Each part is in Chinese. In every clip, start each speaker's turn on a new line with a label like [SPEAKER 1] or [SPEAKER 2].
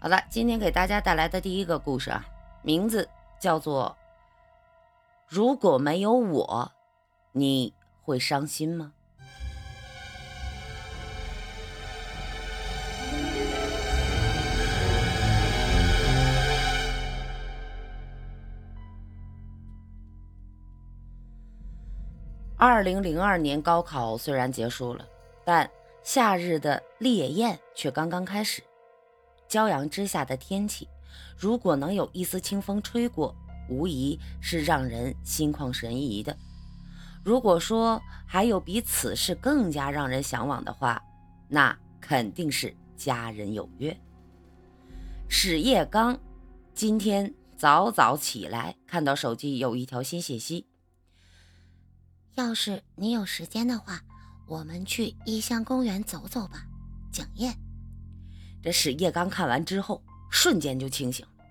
[SPEAKER 1] 好了，今天给大家带来的第一个故事啊，名字叫做《如果没有我，你会伤心吗》。二零零二年高考虽然结束了，但夏日的烈焰却刚刚开始。骄阳之下的天气，如果能有一丝清风吹过，无疑是让人心旷神怡的。如果说还有比此事更加让人向往的话，那肯定是家人有约。史叶刚今天早早起来，看到手机有一条新信息。
[SPEAKER 2] 要是你有时间的话，我们去异乡公园走走吧。蒋燕，
[SPEAKER 1] 这史叶刚看完之后，瞬间就清醒了。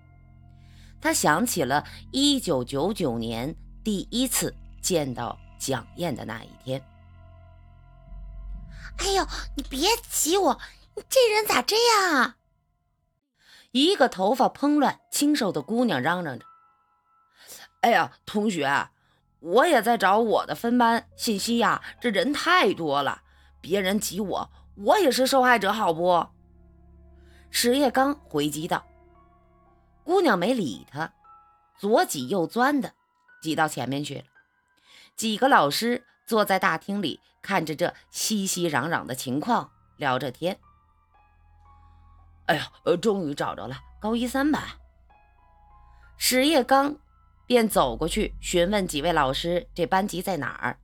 [SPEAKER 1] 他想起了一九九九年第一次见到蒋燕的那一天。
[SPEAKER 2] 哎呦，你别挤我！你这人咋这样啊？
[SPEAKER 1] 一个头发蓬乱、清瘦的姑娘嚷嚷着：“
[SPEAKER 3] 哎呀，同学！”我也在找我的分班信息呀，这人太多了，别人挤我，我也是受害者，好不？
[SPEAKER 1] 史叶刚回击道。姑娘没理他，左挤右钻的挤到前面去了。几个老师坐在大厅里，看着这熙熙攘攘的情况，聊着天。
[SPEAKER 3] 哎呀，呃，终于找着了，高一三班。
[SPEAKER 1] 史叶刚。便走过去询问几位老师：“这班级在哪儿？”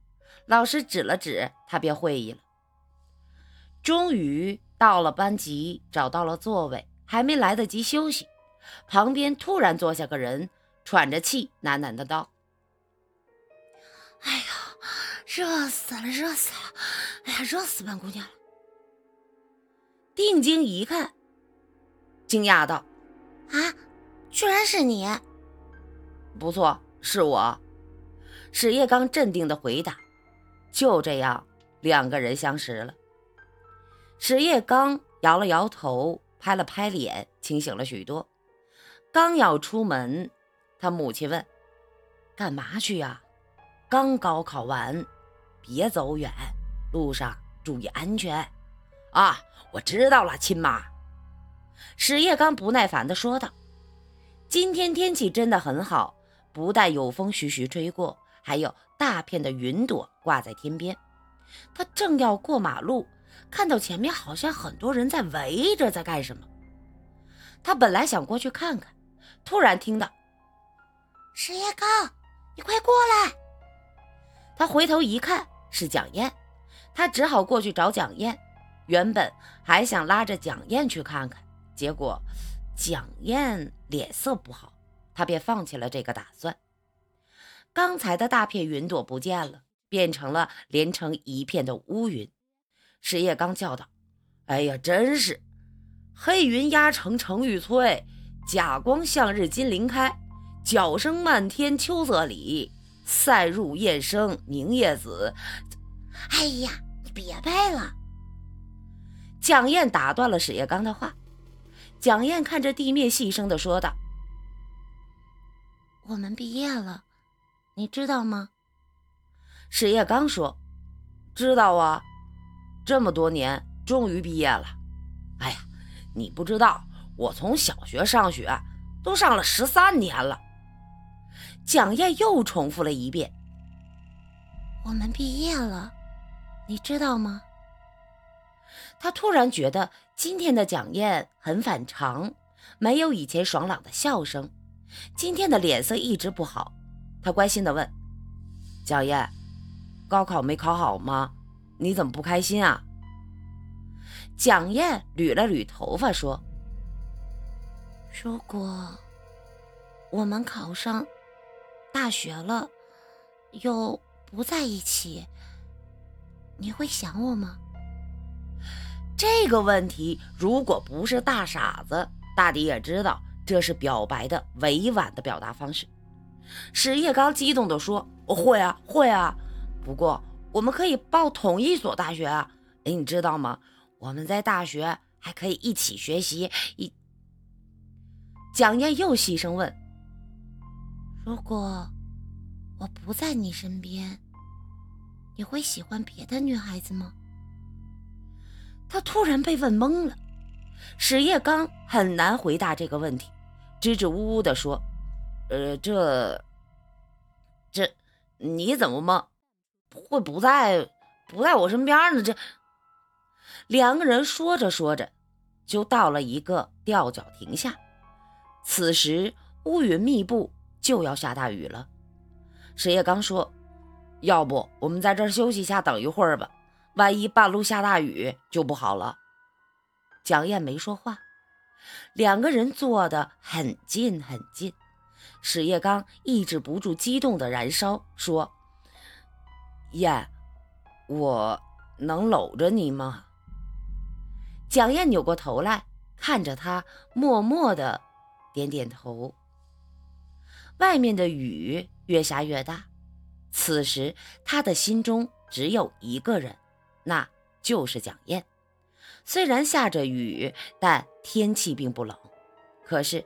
[SPEAKER 1] 老师指了指，他便会意了。终于到了班级，找到了座位，还没来得及休息，旁边突然坐下个人，喘着气，喃喃的道：“
[SPEAKER 2] 哎呀，热死了，热死了！哎呀，热死本姑娘了！”
[SPEAKER 1] 定睛一看，惊讶道：“
[SPEAKER 2] 啊，居然是你！”
[SPEAKER 3] 不错，是我。
[SPEAKER 1] 史叶刚镇定的回答。就这样，两个人相识了。史叶刚摇了摇头，拍了拍脸，清醒了许多。刚要出门，他母亲问：“干嘛去呀？”“刚高考完，别走远，路上注意安全。”“
[SPEAKER 3] 啊，我知道了，亲妈。”
[SPEAKER 1] 史叶刚不耐烦地说道。今天天气真的很好。不但有风徐徐吹过，还有大片的云朵挂在天边。他正要过马路，看到前面好像很多人在围着，在干什么。他本来想过去看看，突然听到：“
[SPEAKER 2] 石叶刚，你快过来！”
[SPEAKER 1] 他回头一看，是蒋燕。他只好过去找蒋燕。原本还想拉着蒋燕去看看，结果蒋燕脸色不好。他便放弃了这个打算。刚才的大片云朵不见了，变成了连成一片的乌云。石叶刚叫道：“
[SPEAKER 3] 哎呀，真是黑云压城城欲摧，甲光向日金鳞开。角声漫天秋色里，塞入雁声凝夜紫。”
[SPEAKER 2] 哎呀，你别背了！
[SPEAKER 1] 蒋燕打断了史叶刚的话。蒋燕看着地面，细声的说道。
[SPEAKER 2] 我们毕业了，你知道吗？
[SPEAKER 1] 史叶刚说：“
[SPEAKER 3] 知道啊，这么多年终于毕业了。哎呀，你不知道，我从小学上学都上了十三年了。”
[SPEAKER 1] 蒋燕又重复了一遍：“
[SPEAKER 2] 我们毕业了，你知道吗？”
[SPEAKER 1] 他突然觉得今天的蒋燕很反常，没有以前爽朗的笑声。今天的脸色一直不好，他关心地问：“
[SPEAKER 3] 蒋燕，高考没考好吗？你怎么不开心啊？”
[SPEAKER 1] 蒋燕捋了捋头发说：“
[SPEAKER 2] 如果我们考上大学了，又不在一起，你会想我吗？”
[SPEAKER 1] 这个问题，如果不是大傻子，大抵也知道。这是表白的委婉的表达方式。史叶刚激动地说：“会啊，会啊！不过我们可以报同一所大学啊！哎，你知道吗？我们在大学还可以一起学习。”一蒋燕又细声问：“
[SPEAKER 2] 如果我不在你身边，你会喜欢别的女孩子吗？”
[SPEAKER 1] 他突然被问懵了。史叶刚很难回答这个问题，支支吾吾地说：“呃，这，这，你怎么吗？会不在不在我身边呢？”这两个人说着说着，就到了一个吊脚亭下。此时乌云密布，就要下大雨了。史叶刚说：“要不我们在这儿休息一下，等一会儿吧。万一半路下大雨就不好了。”蒋燕没说话，两个人坐得很近很近。史叶刚抑制不住激动的燃烧，说：“燕，我能搂着你吗？”蒋燕扭过头来看着他，默默的点点头。外面的雨越下越大，此时他的心中只有一个人，那就是蒋燕。虽然下着雨，但天气并不冷。可是，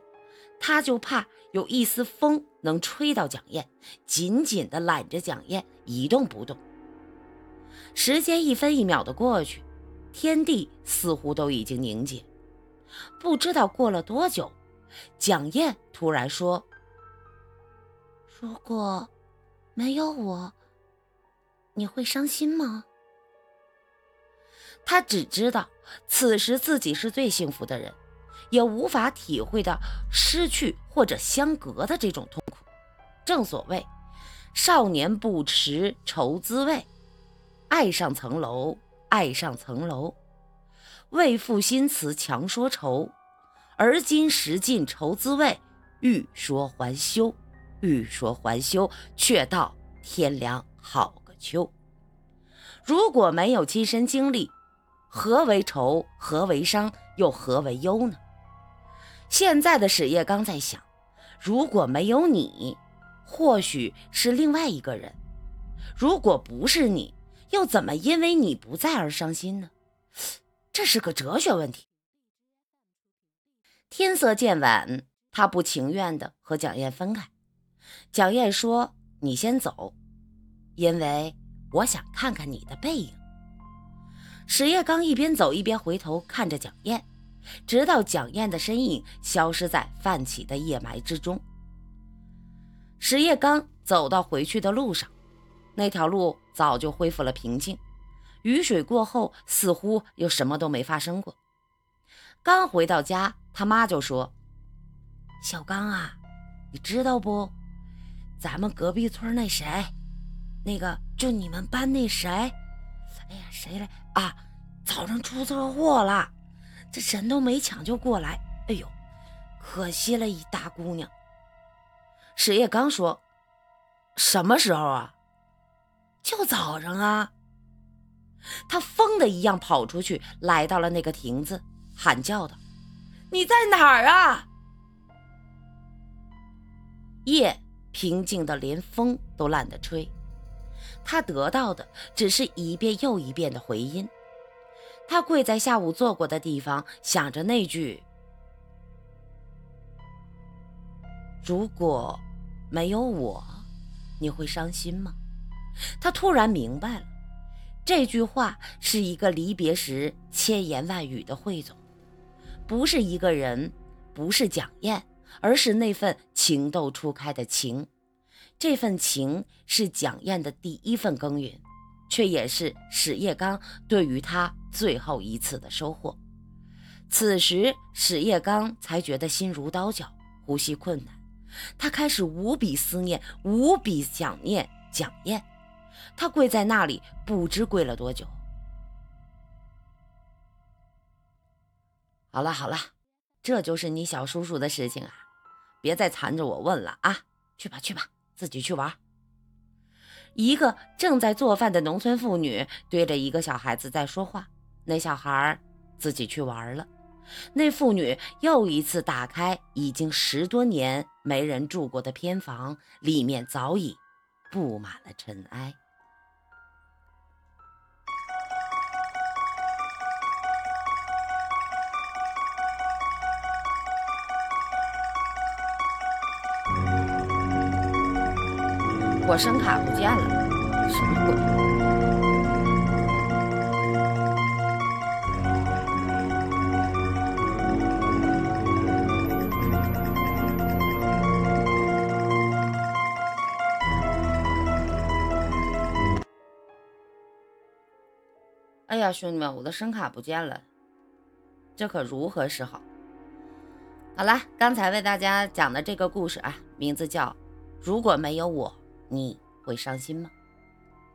[SPEAKER 1] 他就怕有一丝风能吹到蒋燕，紧紧地揽着蒋燕，一动不动。时间一分一秒的过去，天地似乎都已经凝结。不知道过了多久，蒋燕突然说：“
[SPEAKER 2] 如果没有我，你会伤心吗？”
[SPEAKER 1] 他只知道，此时自己是最幸福的人，也无法体会到失去或者相隔的这种痛苦。正所谓，少年不识愁滋味，爱上层楼，爱上层楼，为赋新词强说愁。而今识尽愁滋味，欲说还休，欲说还休，却道天凉好个秋。如果没有亲身经历，何为愁？何为伤？又何为忧呢？现在的史叶刚在想：如果没有你，或许是另外一个人；如果不是你，又怎么因为你不在而伤心呢？这是个哲学问题。天色渐晚，他不情愿地和蒋燕分开。蒋燕说：“你先走，因为我想看看你的背影。”史叶刚一边走一边回头看着蒋燕，直到蒋燕的身影消失在泛起的夜霾之中。史叶刚走到回去的路上，那条路早就恢复了平静，雨水过后似乎又什么都没发生过。刚回到家，他妈就说：“小刚啊，你知道不？咱们隔壁村那谁，那个就你们班那谁。”哎呀，谁来啊？早上出车祸了，这人都没抢救过来。哎呦，可惜了一大姑娘。史叶刚说：“什么时候啊？就早上啊。”他疯的一样跑出去，来到了那个亭子，喊叫道：“你在哪儿啊？”夜平静的连风都懒得吹。他得到的只是一遍又一遍的回音。他跪在下午坐过的地方，想着那句：“如果没有我，你会伤心吗？”他突然明白了，这句话是一个离别时千言万语的汇总，不是一个人，不是蒋燕，而是那份情窦初开的情。这份情是蒋燕的第一份耕耘，却也是史叶刚对于他最后一次的收获。此时，史叶刚才觉得心如刀绞，呼吸困难。他开始无比思念，无比想念蒋燕。他跪在那里，不知跪了多久。好了好了，这就是你小叔叔的事情啊，别再缠着我问了啊！去吧去吧。自己去玩。一个正在做饭的农村妇女对着一个小孩子在说话，那小孩自己去玩了。那妇女又一次打开已经十多年没人住过的偏房，里面早已布满了尘埃。我声卡不见了，什么鬼？哎呀，兄弟们，我的声卡不见了，这可如何是好？好了，刚才为大家讲的这个故事啊，名字叫《如果没有我，你会伤心吗》。